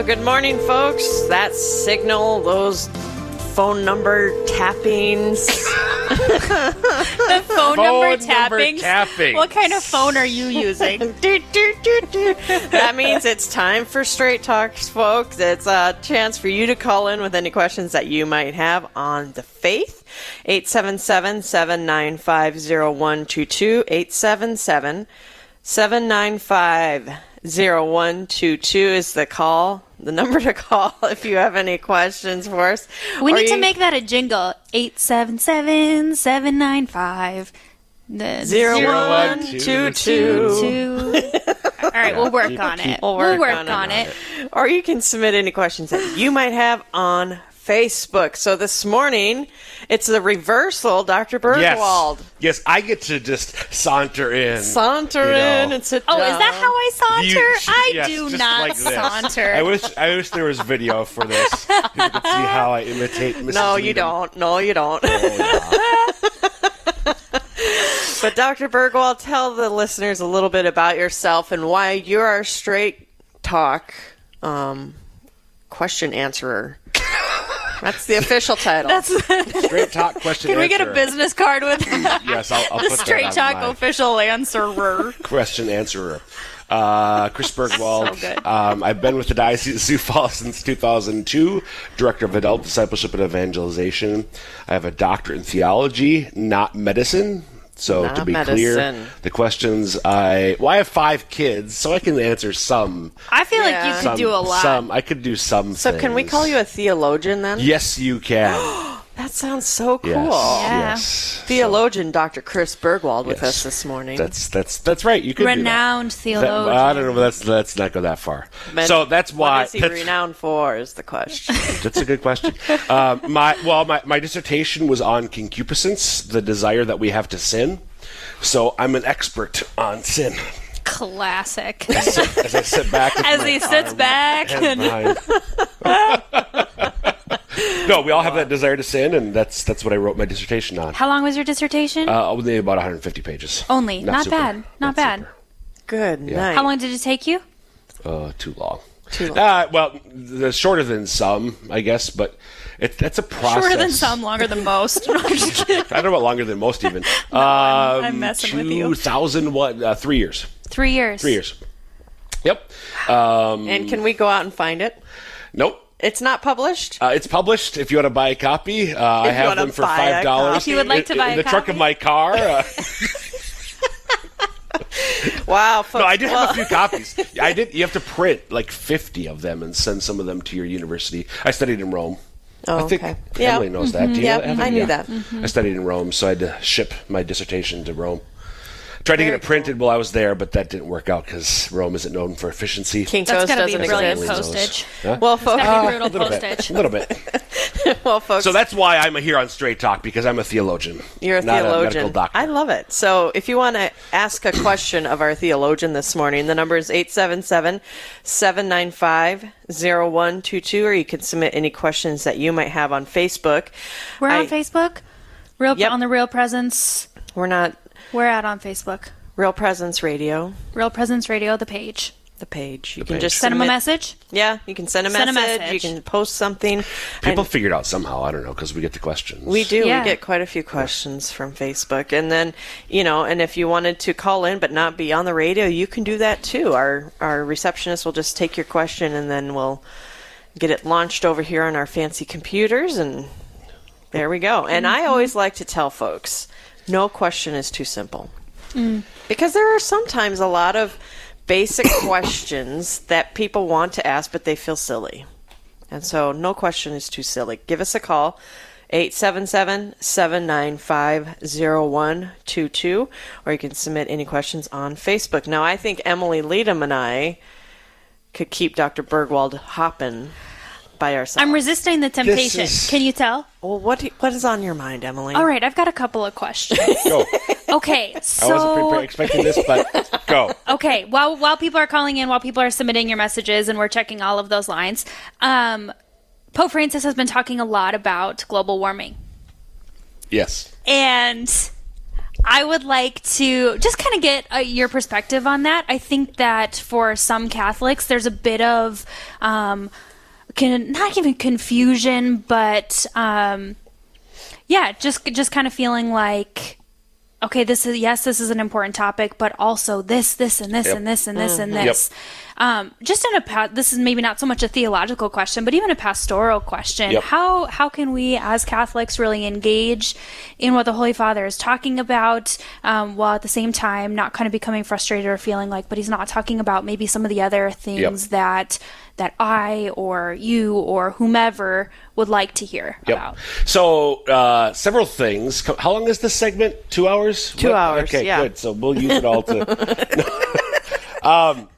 Well, good morning, folks. That signal, those phone number tappings. The phone, number, number tapping. tappings. What kind of phone are you using? Do, do, do. that means it's time for Straight Talks, folks. It's a chance for you to call in with any questions that you might have on the faith. 877 795 0122. 877 795 0122 is the call, the number to call if you have any questions for us. We Or need to make that a jingle. Eight seven seven seven nine five. The Zero zero one one, two two, two. two. All right, we'll work on it. We'll We'll work work, on on, it. it. Or you can submit any questions that you might have on Facebook. So this morning, it's the reversal, Dr. Burgwald. Yes. Yes, I get to just saunter in. Saunter You know. in and sit Oh, down. is that how I saunter? You- I yes, do not like saunter. I wish I wish there was video for this. People could see how I imitate Mrs. No, you Needham. don't. No, you don't. Oh, yeah. But Dr. Burgwald, tell the listeners a little bit about yourself and why you're our straight talk um, question answerer. That's the official title. That's, Straight talk question can we get a business card with that? Yes, I'll, I'll the put straight that on talk my official answerer? question answerer. Uh, Chris Burgwald. So. Um, I've been with the Diocese of Sioux Falls since 2002, Director of Adult Discipleship and Evangelization. I have a doctorate in theology, not medicine. So Not to be medicine. clear, the questions I well, I have five kids, so I can answer some. I feel Yeah. like you could some, do a lot. Some I could do some. so can we call you a theologian then? Yes, you can. That sounds so cool. Yes, Yeah. yes. Theologian Dr. Chris Burgwald with Yes. us this morning. That's that's that's right. You could do that. Renowned That- theologian. I don't know. but Let's let's not go that far. But so that's why. What is he that's- renowned for? Is the question. That's a good question. um, my well, my, my dissertation was on concupiscence, the desire that we have to sin. So I'm an expert on sin. Classic. As I sit back, As my he sits arm back and behind. no, we all have that desire to sin, and that's that's what I wrote my dissertation on. How long was your dissertation? Uh, only about 150 pages. Only. Not super. bad. Not bad. super. Good night. How long did it take you? Uh, too long. Too long. Uh, well, the shorter than some, I guess, but it, that's a process. Shorter than some, longer than most. No, I'm just kidding. I don't know about longer than most even. I'm- um, I'm messing with you. 2000 what? Uh, three years. Three years. Three years. Yep. Um, and can we go out and find it? nope. It's not published. Uh, it's published. If you want to buy a copy, uh, I have wanna them for five dollars. copy. If you would like to buy in, a the trunk copy. of my car. Uh, wow. Folks, no, I did well, have a few copies. I did. You have to print like fifty of them and send some of them to your university. I studied in Rome. Oh, I think okay. Yeah. Emily knows that. Do you Yeah, know Emily? I knew Yeah. that. I studied in Rome, so I had to ship my dissertation to Rome. Tried to get it printed while I was there, but that didn't work out because Rome isn't known for efficiency. Kinko's That's gotta be doesn't brilliant exist. postage. Huh? Well, folks, ah, Gotta be a brutal little postage. bit. A little bit. well, folks, So that's why I'm here on Straight Talk because I'm a theologian. You're a not theologian. A medical doctor. I love it. So if you want to ask a question of our theologian this morning, the number is 877 795 0122, or you can submit any questions that you might have on Facebook. We're I- on Facebook. Real Yep. on the Real Presence. We're not We're out on Facebook. Real Presence Radio, Real Presence Radio, the page. the page. You The can page. just Send them a submit- message. Yeah, you can send a, Send a message, message. You can post something. People And figured out somehow. I don't know because we get the questions. we do. Yeah. We get quite a few questions from Facebook, and then you know, and if you wanted to call in but not be on the radio, you can do that too. Our our receptionist will just take your question, and then we'll get it launched over here on our fancy computers, and there we go. And I mm-hmm. always like to tell folks, no question is too simple, mm. because there are sometimes a lot of basic questions that people want to ask, but they feel silly. And so, no question is too silly. Give us a call, 877 795 0122, or you can submit any questions on Facebook. Now, I think Emily Leadham and I could keep Dr. Burgwald hopping by ourselves. I'm resisting the temptation. is- Can you tell? well, what, what is on your mind, Emily? All right, I've got a couple of questions. Go. Okay, so I wasn't prepared, expecting this, but go. okay, while while people are calling in, while people are submitting your messages, and we're checking all of those lines, um, Pope Francis has been talking a lot about global warming, Yes. and I would like to just kind of get uh, your perspective on that. I think that for some Catholics, there's a bit of um, can, not even confusion, but um, yeah, just just kind of feeling like okay, this is yes, this is an important topic, but also this, this, and this, Yep. and this, and this, and Yep. This. Um, just in a pa- this is maybe not so much a theological question, but even a pastoral question. Yep. How how can we as Catholics really engage in what the Holy Father is talking about, um, while at the same time not kind of becoming frustrated or feeling like, but he's not talking about maybe some of the other things that that I or you or whomever would like to hear Yep. about. So uh, several things. How long is this segment? Two hours. Two hours, Okay, yeah. good. So we'll use it all to. um,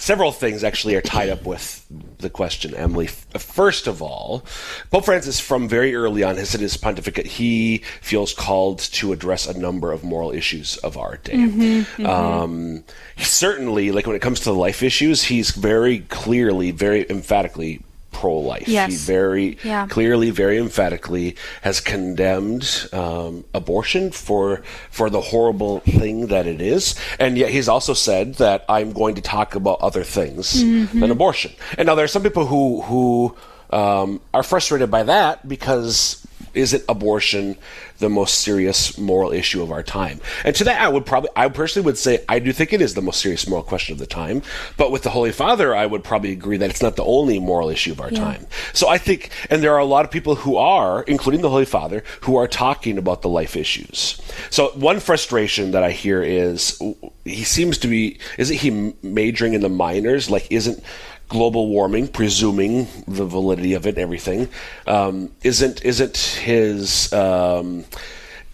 several things actually are tied up with the question, Emily. First of all, Pope Francis, from very early on, has said his pontificate he feels called to address a number of moral issues of our day. Mm-hmm, Um, certainly, like when it comes to life issues, he's very clearly, very emphatically pro-life. Yes. He very Yeah. clearly, very emphatically has condemned um, abortion for for the horrible thing that it is, and yet he's also said that I'm going to talk about other things Mm-hmm. than abortion. And now there are some people who who um, are frustrated by that because isn't abortion the most serious moral issue of our time? And to that, I would probably, I personally would say, I do think it is the most serious moral question of the time. But with the Holy Father, I would probably agree that it's not the only moral issue of our time. So I think, and there are a lot of people who are, including the Holy Father, who are talking about the life issues. So one frustration that I hear is he seems to be, isn't he majoring in the minors? Like, isn't global warming, presuming the validity of it everything, um, isn't isn't his um,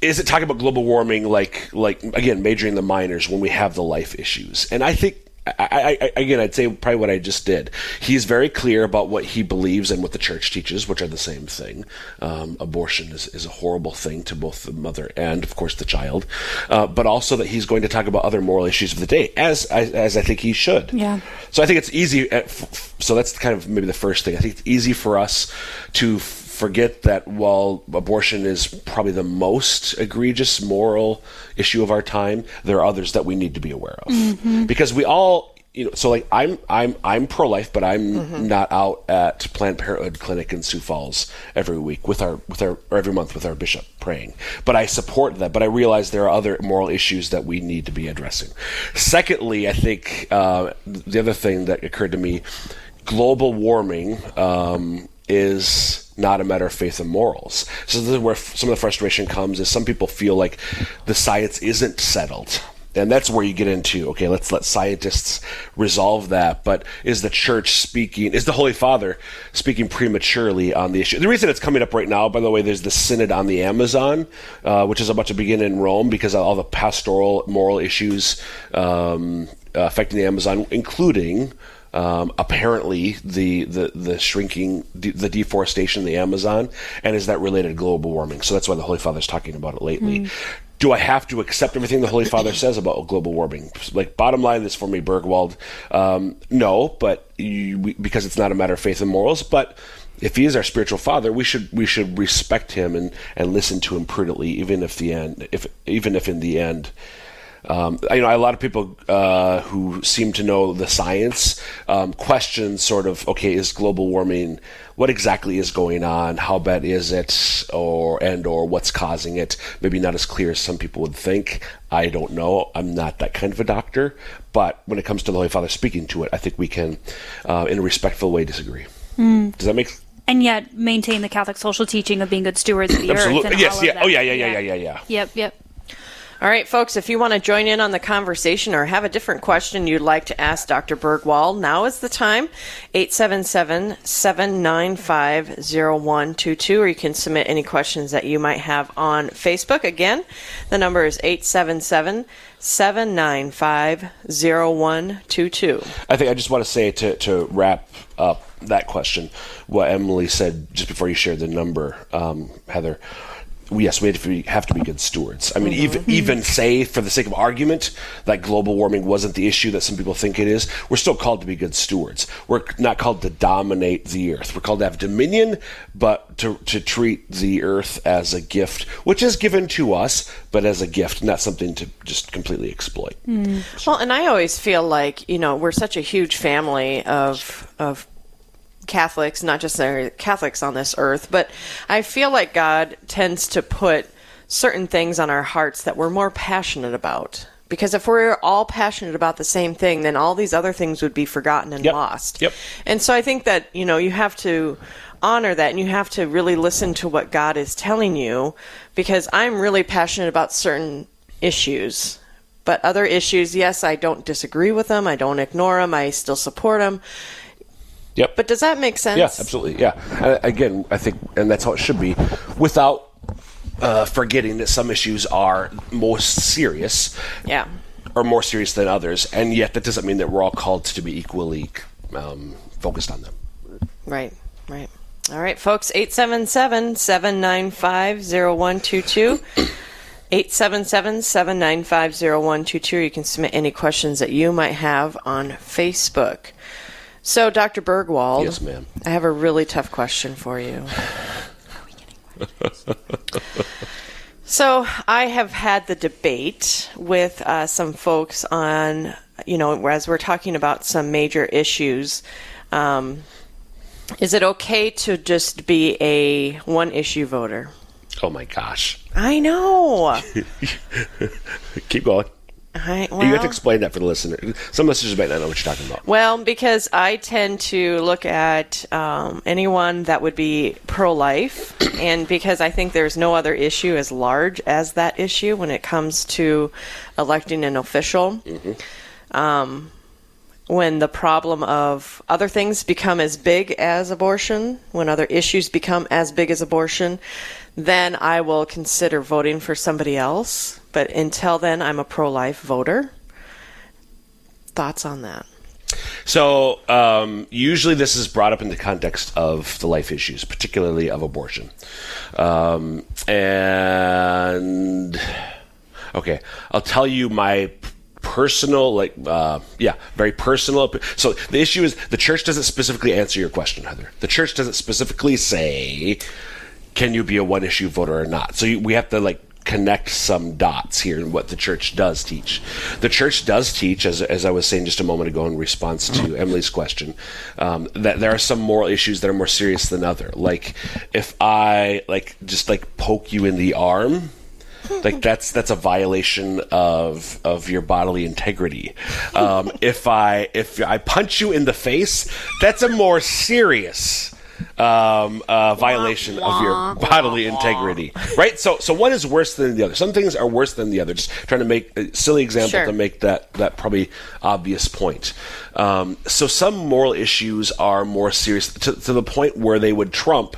is it talking about global warming like like again majoring the minors when we have the life issues? And I think. I, I, I, again, I'd say probably what I just did. He's very clear about what he believes and what the church teaches, which are the same thing. Um, abortion is, is a horrible thing to both the mother and, of course, the child. Uh, but also that he's going to talk about other moral issues of the day, as as, as I think he should. Yeah. So I think it's easy. At, f- so that's kind of maybe the first thing. I think it's easy for us to f- forget that while abortion is probably the most egregious moral issue of our time, there are others that we need to be aware of because we all. You know, so like I'm I'm I'm pro life, but I'm not out at Planned Parenthood clinic in Sioux Falls every week with our with our or every month with our bishop praying. But I support that. But I realize there are other moral issues that we need to be addressing. Secondly, I think uh, the other thing that occurred to me, global warming um, is not a matter of faith and morals. So this is where some of the frustration comes. Is some people feel like the science isn't settled. And that's where you get into okay. Let's let scientists resolve that. But is the church speaking? Is the Holy Father speaking prematurely on the issue? The reason it's coming up right now, by the way, there's the synod on the Amazon, uh, which is about to begin in Rome because of all the pastoral moral issues um, affecting the Amazon, including um, apparently the, the the shrinking the deforestation of the Amazon, and is that related to global warming? So that's why the Holy Father's talking about it lately. Do I have to accept everything the Holy Father says about global warming? Like bottom line, this for me, Burgwald, um, no, but you, we, because it's not a matter of faith and morals, but if he is our spiritual father, we should we should respect him and, and listen to him prudently, even if the end if even if in the end um, you know, a lot of people uh, who seem to know the science um, question sort of, okay, is global warming? What exactly is going on? How bad is it, or and or what's causing it? Maybe not as clear as some people would think. I don't know. I'm not that kind of a doctor, but when it comes to the Holy Father speaking to it, I think we can, uh, in a respectful way, disagree. Does that make and yet maintain the Catholic social teaching of being good stewards of the earth. absolutely? Yes. Yeah. Oh yeah. Yeah. Yeah. Yeah. Yeah. Yeah. Yep. Yep. All right, folks, if you want to join in on the conversation or have a different question you'd like to ask Dr. Burgwald, now is the time. 877 795 0122, or you can submit any questions that you might have on Facebook. Again, the number is 877 795 0122. I think I just want to say to, to wrap up that question, what Emily said just before you shared the number, um, Heather. Yes, we have to be, have to be good stewards. I mean, mm-hmm. even even say for the sake of argument that global warming wasn't the issue that some people think it is, we're still called to be good stewards. We're not called to dominate the earth. We're called to have dominion, but to to treat the earth as a gift, which is given to us, but as a gift, not something to just completely exploit. Mm. Well, and I always feel like you know we're such a huge family of of Catholics, not just Catholics on this earth, but I feel like God tends to put certain things on our hearts that we're more passionate about. Because if we're all passionate about the same thing, then all these other things would be forgotten and Yep. lost. Yep. And so I think that, you know, you have to honor that and you have to really listen to what God is telling you because I'm really passionate about certain issues. But other issues, yes, I don't disagree with them. I don't ignore them. I still support them. Yep. But does that make sense? Yeah, absolutely. Yeah. Uh, again, I think, and that's how it should be, without uh, forgetting that some issues are most serious Yeah. or more serious than others, and yet that doesn't mean that we're all called to be equally um, focused on them. Right. Right. All right, folks. 877 795 0122. 877 795 0122. You can submit any questions that you might have on Facebook. So, Dr. Burgwald. Yes, ma'am. I have a really tough question for you. so, I have had the debate with uh, some folks on, you know, as we're talking about some major issues. Um, is it okay to just be a one issue voter? Oh my gosh. I know. Keep going. I, you have to explain that for the listener. Some listeners might not know what you're talking about. Well, because I tend to look at um, anyone that would be pro life, and because I think there's no other issue as large as that issue when it comes to electing an official. Um, when the problem of other things become as big as abortion, when other issues become as big as abortion, then I will consider voting for somebody else. But until then, I'm a pro life voter. Thoughts on that? So, um, usually this is brought up in the context of the life issues, particularly of abortion. Um, and, okay, I'll tell you my personal, like, uh, yeah, very personal. So, the issue is the church doesn't specifically answer your question, Heather. The church doesn't specifically say, can you be a one issue voter or not? So, you, we have to, like, connect some dots here in what the church does teach. The church does teach, as, as I was saying just a moment ago in response to Emily's question, um, that there are some moral issues that are more serious than other. Like if I like just like poke you in the arm, like that's that's a violation of of your bodily integrity. Um, if I if I punch you in the face, that's a more serious um, uh, violation of your bodily integrity, right? So, so one is worse than the other. Some things are worse than the other. Just trying to make a silly example Sure. to make that that probably obvious point. Um, so, some moral issues are more serious to, to the point where they would trump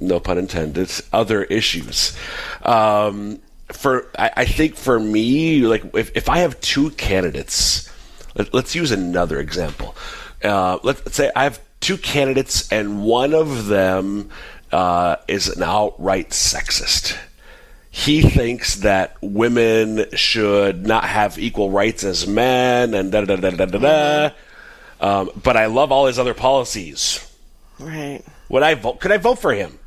no pun intended, other issues. Um, for I, I think for me, like if, if I have two candidates, let, us use another example. Uh, let's, let's say I have two candidates, and one of them uh, is an outright sexist. He thinks that women should not have equal rights as men, and da da da da da da. Um, but I love all his other policies. Right. Would I vote? Could I vote for him?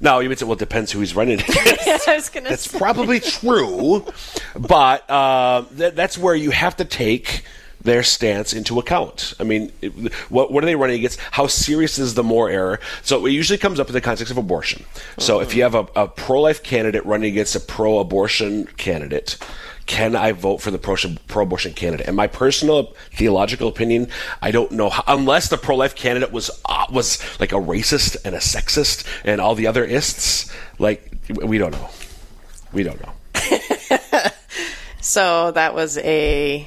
No, you would say, well, it depends who he's running against. Gonna That's say. probably true, but uh, th- that's where you have to take their stance into account. I mean, what what are they running against? How serious is the more error? So it usually comes up in the context of abortion. So if you have a, a pro life candidate running against a pro abortion candidate. Can I vote for the pro abortion candidate? And my personal theological opinion, I don't know how, unless the pro life candidate was uh, was like a racist and a sexist and all the other ists. Like we don't know. We don't know. So that was a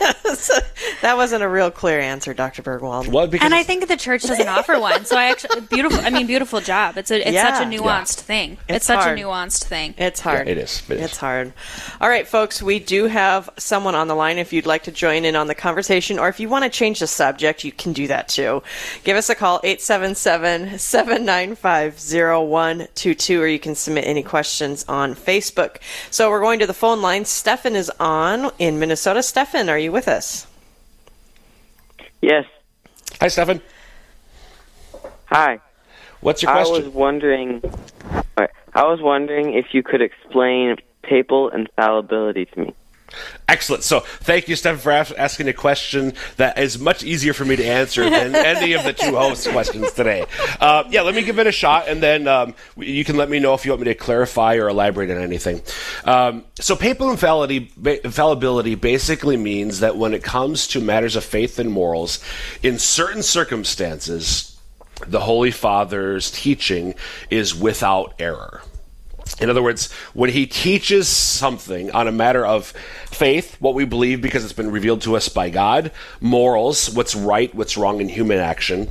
that wasn't a real clear answer, Dr. Burgwald. Well, because And I think the church doesn't offer one. So I actually beautiful. I mean, beautiful job. It's a it's Yeah. such a nuanced thing. It's, It's such a nuanced thing. It's hard. Yeah, it is. It is. It's hard. All right, folks, we do have someone on the line. If you'd like to join in on the conversation, or if you want to change the subject, you can do that too. Give us a call, 877 795 0122, or you can submit any questions on Facebook. So we're going to the phone line. Stefan is on in Minnesota. Stefan, are you with us? Yes. Hi, Stefan. Hi. What's your question? I question? was wondering. I was wondering if you could explain papal infallibility to me. Excellent. So, thank you, Stefan, for asking a question that is much easier for me to answer than any of the two hosts' questions today. Uh, yeah, let me give it a shot, and then um, you can let me know if you want me to clarify or elaborate on anything. Um, so, papal infallibility, infallibility basically means that when it comes to matters of faith and morals, in certain circumstances, the Holy Father's teaching is without error. In other words, when he teaches something on a matter of faith, what we believe because it's been revealed to us by God, morals, what's right, what's wrong in human action,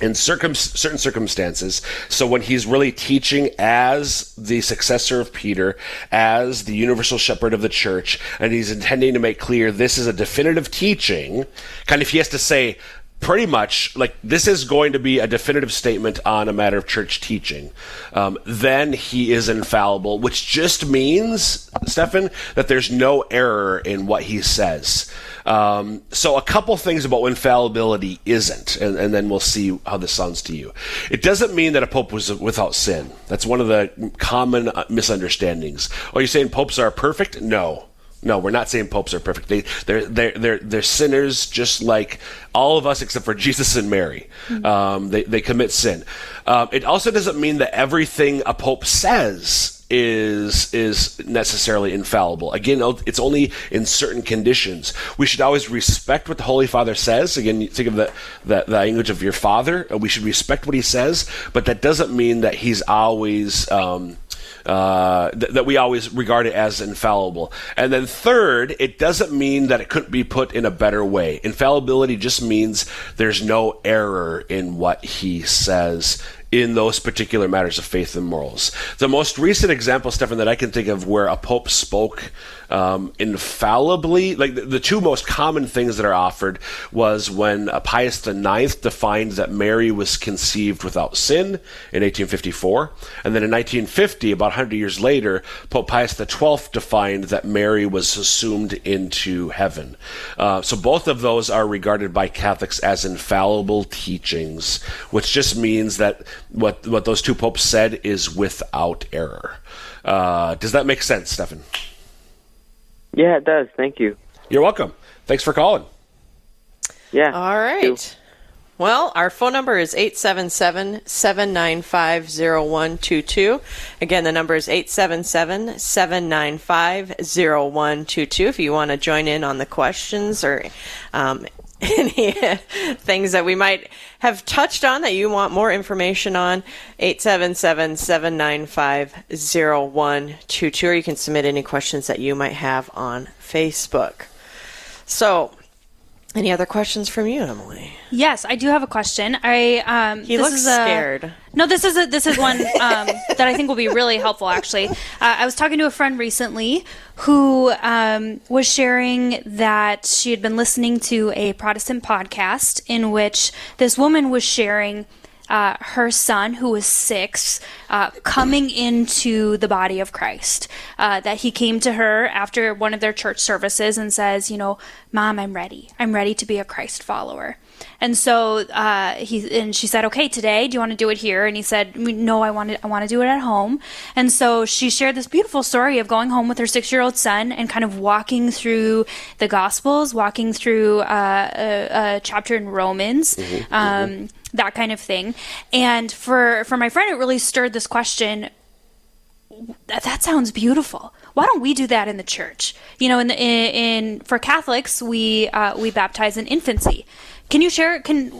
in circum- certain circumstances. So when he's really teaching as the successor of Peter, as the universal shepherd of the church, and he's intending to make clear this is a definitive teaching, kind of he has to say, pretty much like this is going to be a definitive statement on a matter of church teaching. Um, then he is infallible which just means stefan that there's no error in what he says. Um, so a couple things about infallibility isn't and, and then we'll see how this sounds to you. It doesn't mean that a pope was without sin. That's one of the common uh, misunderstandings. Are you saying popes are perfect? No no, we're not saying popes are perfect. They they're they're they're, they're sinners just like all of us except for Jesus and Mary. Um, they they commit sin. Um, it also doesn't mean that everything a pope says is is necessarily infallible. Again, it's only in certain conditions. We should always respect what the Holy Father says. Again, you think of the, the the language of your father. We should respect what he says, but that doesn't mean that he's always um, uh, th- that we always regard it as infallible. And then third, it doesn't mean that it couldn't be put in a better way. Infallibility just means there's no error in what he says in those particular matters of faith and morals. The most recent example, Stefan, that I can think of where a pope spoke um, infallibly, like the, the two most common things that are offered was when uh, Pius IX defined that Mary was conceived without sin in 1854, and then in 1950, about 100 years later, Pope Pius XII defined that Mary was assumed into heaven. Uh, so both of those are regarded by Catholics as infallible teachings, which just means that what what those two popes said is without error. Uh, does that make sense, Stefan? Yeah, it does. Thank you. You're welcome. Thanks for calling. Yeah. All right. Well, our phone number is 877 795 0122. Again, the number is 877 795 0122. If you want to join in on the questions or um, any things that we might have touched on that you want more information on, 877 795 0122. Or you can submit any questions that you might have on Facebook. So, any other questions from you, Emily? Yes, I do have a question. I um, He this looks is a- scared. No, this is a, this is one um, that I think will be really helpful. Actually, uh, I was talking to a friend recently who um, was sharing that she had been listening to a Protestant podcast in which this woman was sharing. Uh, her son, who was six, uh, coming into the body of Christ. Uh, that he came to her after one of their church services and says, "You know, Mom, I'm ready. I'm ready to be a Christ follower." And so uh, he and she said, "Okay, today, do you want to do it here?" And he said, "No, I want to. I want to do it at home." And so she shared this beautiful story of going home with her six-year-old son and kind of walking through the Gospels, walking through uh, a, a chapter in Romans. Um, that kind of thing, and for for my friend, it really stirred this question: that, that sounds beautiful. Why don't we do that in the church? You know, in the, in, in for Catholics, we uh, we baptize in infancy. Can you share? Can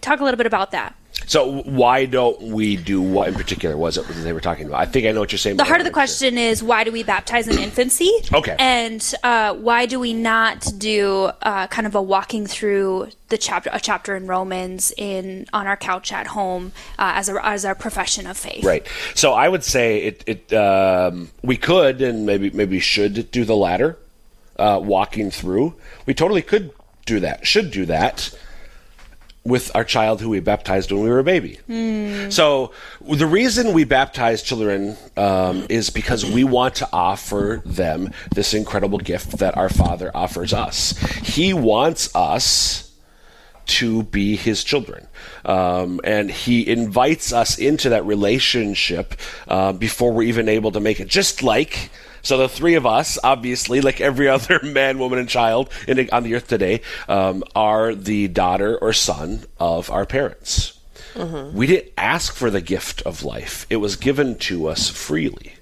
talk a little bit about that? So why don't we do what in particular was it they were talking about? I think I know what you're saying. The heart of the sure. question is why do we baptize in infancy? Okay. And uh, why do we not do uh, kind of a walking through the chapter, a chapter in Romans in on our couch at home uh, as a as our profession of faith? Right. So I would say it. it um, we could and maybe maybe should do the latter, uh, walking through. We totally could do that. Should do that with our child who we baptized when we were a baby. So the reason we baptize children um, is because we want to offer them this incredible gift that our Father offers us. He wants us to be his children. Um, and he invites us into that relationship uh, before we're even able to make it. Just like, so the three of us, obviously, like every other man, woman, and child in, on the earth today, um, are the daughter or son of our parents. We didn't ask for the gift of life, it was given to us freely.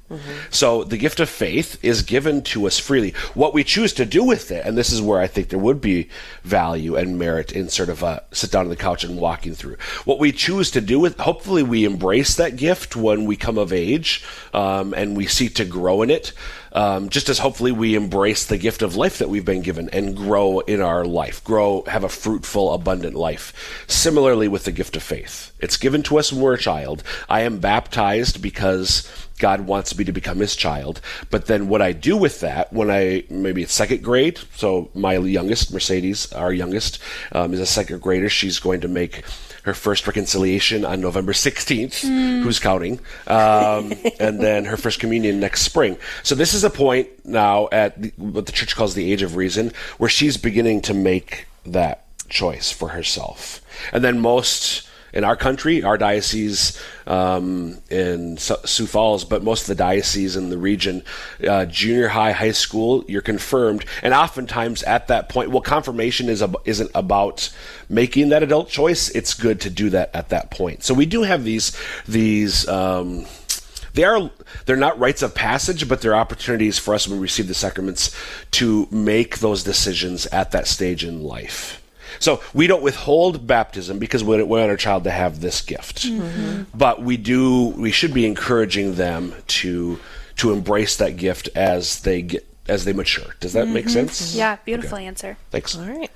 So the gift of faith is given to us freely. What we choose to do with it, and this is where I think there would be value and merit in sort of a sit down on the couch and walking through. What we choose to do with, hopefully, we embrace that gift when we come of age, um, and we seek to grow in it. Um, just as hopefully we embrace the gift of life that we've been given and grow in our life, grow, have a fruitful, abundant life. Similarly with the gift of faith, it's given to us when we're a child. I am baptized because God wants me to become his child. But then what I do with that when I maybe it's second grade, so my youngest, Mercedes, our youngest, um, is a second grader. She's going to make her first reconciliation on November 16th. Who's counting? Um, and then her first communion next spring. So this is a point now at the, what the church calls the age of reason, where she's beginning to make that choice for herself. And then most in our country, our diocese um, in Sioux Falls, but most of the dioceses in the region, uh, junior high, high school, you're confirmed, and oftentimes at that point, well, confirmation is isn't about making that adult choice. It's good to do that at that point. So we do have these these. Um, they are they're not rites of passage, but they're opportunities for us when we receive the sacraments to make those decisions at that stage in life. So we don't withhold baptism because we want our child to have this gift, mm-hmm. but we do. We should be encouraging them to to embrace that gift as they get as they mature. Does that make mm-hmm. sense? Yeah, beautiful answer. Thanks. All right.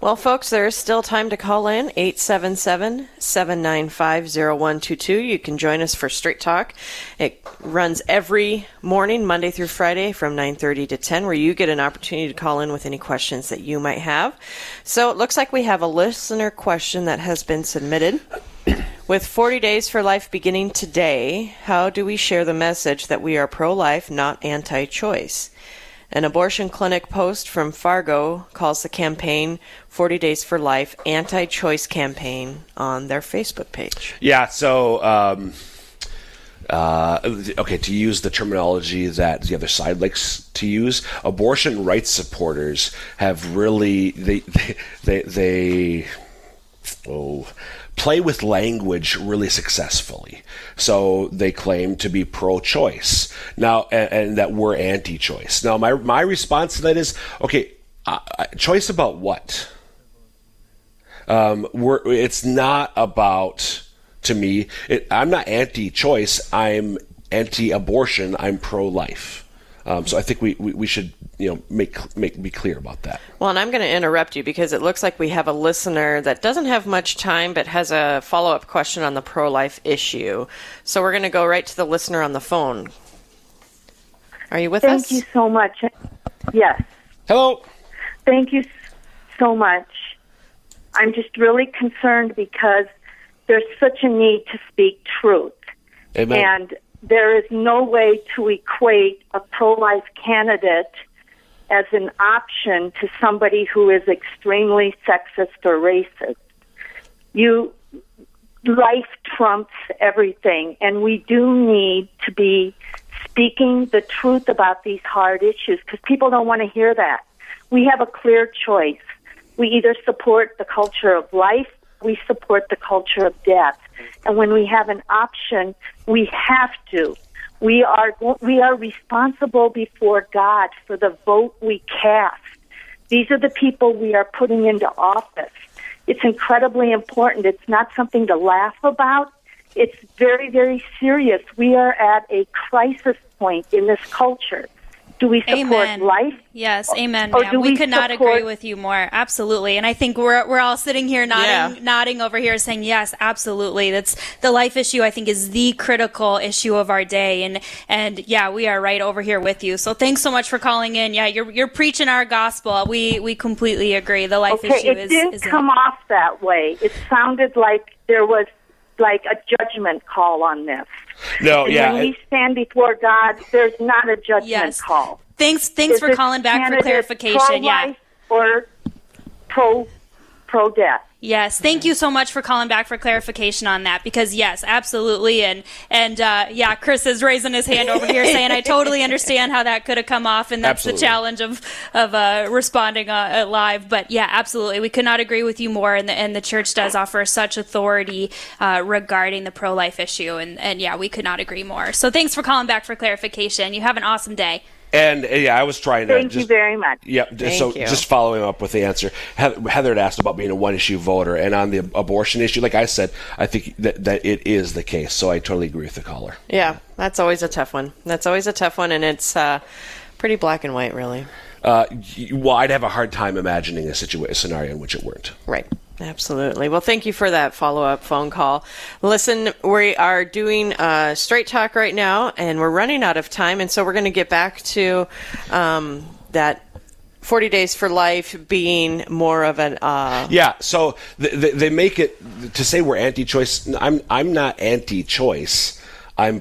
Well, folks, there is still time to call in 877 795 0122. You can join us for Straight Talk. It runs every morning, Monday through Friday from 9.30 to 10, where you get an opportunity to call in with any questions that you might have. So it looks like we have a listener question that has been submitted. With 40 Days for Life beginning today, how do we share the message that we are pro life, not anti choice? An abortion clinic post from Fargo calls the campaign 40 Days for Life anti choice campaign on their Facebook page. Yeah. So, um, uh, okay, to use the terminology that the other side likes to use, abortion rights supporters have really they they they, they oh play with language really successfully. So they claim to be pro-choice now, and, and that we're anti-choice. Now, my my response to that is okay. Uh, choice about what? Um, we're, it's not about to me. It, I'm not anti-choice. I'm anti-abortion. I'm pro-life. Um, so I think we, we, we should you know make make be clear about that. Well, and I'm going to interrupt you because it looks like we have a listener that doesn't have much time but has a follow up question on the pro life issue. So we're going to go right to the listener on the phone. Are you with Thank us? Thank you so much. Yes. Hello. Thank you so much. I'm just really concerned because there's such a need to speak truth. Amen. And there is no way to equate a pro life candidate as an option to somebody who is extremely sexist or racist. You life trumps everything and we do need to be speaking the truth about these hard issues because people don't want to hear that. We have a clear choice. We either support the culture of life, we support the culture of death. And when we have an option, we have to. We are we are responsible before God for the vote we cast. These are the people we are putting into office. It's incredibly important. It's not something to laugh about. It's very, very serious. We are at a crisis point in this culture. Do we support Amen. life? Yes, amen, Or ma'am. do We we could not agree with you more. Absolutely. And I think we're we're all sitting here nodding Yeah. nodding over here saying yes, absolutely. That's the life issue I think is the critical issue of our day and and yeah, we are right over here with you. So thanks so much for calling in. Yeah, you're you're preaching our gospel. We we completely agree. The life Okay, issue it is It didn't is come off that way. It sounded like there was like a judgment call on this. No, And yeah. when we stand before God, there's not a judgment Yes. call. Thanks thanks Is for calling back for clarification. Yeah. pro-life Or pro pro death. Yes, thank you so much for calling back for clarification on that because yes, absolutely, and and uh, yeah, Chris is raising his hand over here saying I totally understand how that could have come off, and that's Absolutely. the challenge of of uh, responding uh, uh, live. But yeah, absolutely, we could not agree with you more, and the, and the church does offer such authority uh, regarding the pro life issue, and and yeah, we could not agree more. So thanks for calling back for clarification. You have an awesome day. And uh, yeah, I was trying to. Thank just, you very much. Yeah, Thank so you. just following up with the answer, Heather, Heather had asked about being a one-issue voter, and on the abortion issue, like I said, I think that, that it is the case. So I totally agree with the caller. Yeah, that's always a tough one. That's always a tough one, and it's uh, pretty black and white, really. Uh, well, I'd have a hard time imagining a situation, a scenario in which it weren't. Right. Absolutely. Well, thank you for that follow up phone call. Listen, we are doing uh, straight talk right now, and we're running out of time, and so we're going to get back to um, that 40 Days for Life being more of an. Uh, Yeah, so th- th- they make it to say we're anti-choice. I'm I'm not anti-choice. I'm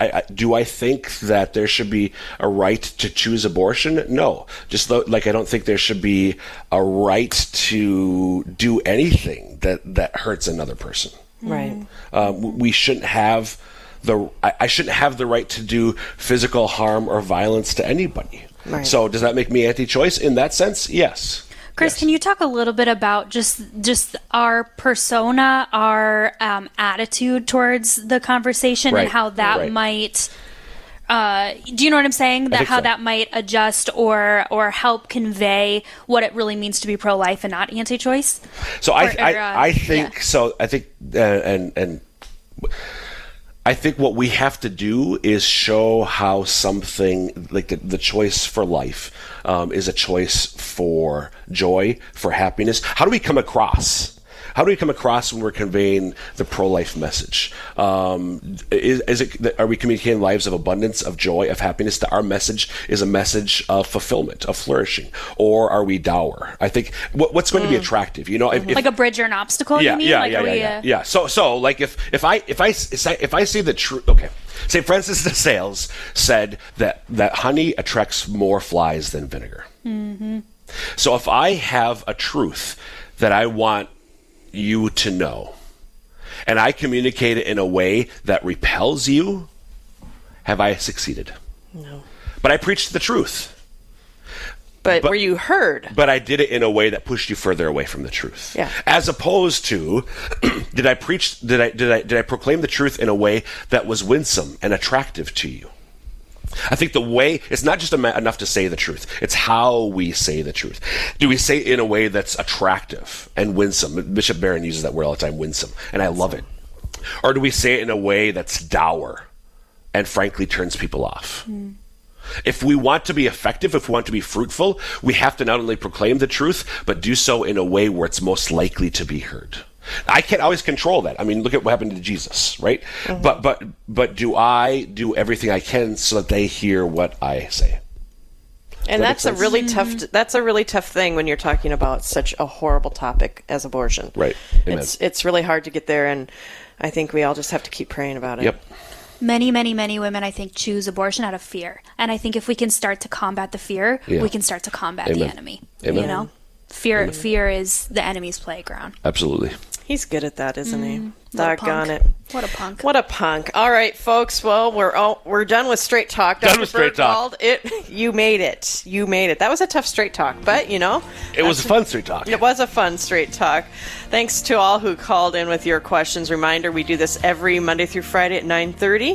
I, I, do I think that there should be a right to choose abortion? No. Just like I don't think there should be a right to do anything that that hurts another person. right. Uh, we shouldn't have the. I, I shouldn't have the right to do physical harm or violence to anybody. Right. So does that make me anti-choice in that sense? Yes. Chris, can you talk a little bit about just just our persona, our um, attitude towards the conversation, Right, and how that right. might? Uh, do you know what I'm saying? That how so. that might adjust or or help convey what it really means to be pro life and not anti choice. So I, Or- or, I, uh, I think yeah. so. I think uh, and and I think what we have to do is show how something like the, the choice for life um, is a choice for joy, for happiness. How do we come across? How do we come across when we're conveying the pro-life message? Um, is, is it are we communicating lives of abundance, of joy, of happiness? That our message is a message of fulfillment, of flourishing, or are we dour? I think what, what's going to be attractive. You know, if, if, Like a bridge or an obstacle, yeah, you mean? yeah, like yeah, yeah, we, yeah, uh, yeah. So, so like if if I if I if I see the truth, okay. Say Francis de Sales said that that honey attracts more flies than vinegar. Mm-hmm. So if I have a truth that I want you to know, and I communicate it in a way that repels you, have I succeeded? No. But I preached the truth. But, But- were you heard? but I did it in a way that pushed you further away from the truth. Yeah. As opposed to, did I preach? Did I did I did I proclaim the truth in a way that was winsome and attractive to you? I think the way it's not just enough to say the truth; it's how we say the truth. Do we say it in a way that's attractive and winsome? Bishop Barron uses that word all the time, winsome, and I love it. Or do we say it in a way that's dour and frankly turns people off? Hmm. If we want to be effective, if we want to be fruitful, we have to not only proclaim the truth, but do so in a way where it's most likely to be heard. I can't always control that. I mean, look at what happened to Jesus, right? Mm-hmm. But but but do I do everything I can so that they hear what I say? And that that's a make sense? really tough. That's a really tough thing when you're talking about such a horrible topic as abortion. Right. Amen. It's it's really hard to get there, and I think we all just have to keep praying about it. Yep. Many, many, many women, I think, choose abortion out of fear. And I think if we can start to combat the fear, Yeah. we can start to combat the enemy. Amen. You know? Fear fear is the enemy's playground. Absolutely. He's good at that, isn't he? Mm, What a Doggone punk. it. What a punk. What a punk! All right, folks. Well, we're all we're done with straight talk. Done Dr. with straight talk. It you made it. You made it. That was a tough straight talk, but you know It was a fun straight talk. it was a fun straight talk. Thanks to all who called in with your questions. Reminder: we do this every Monday through Friday at nine thirty.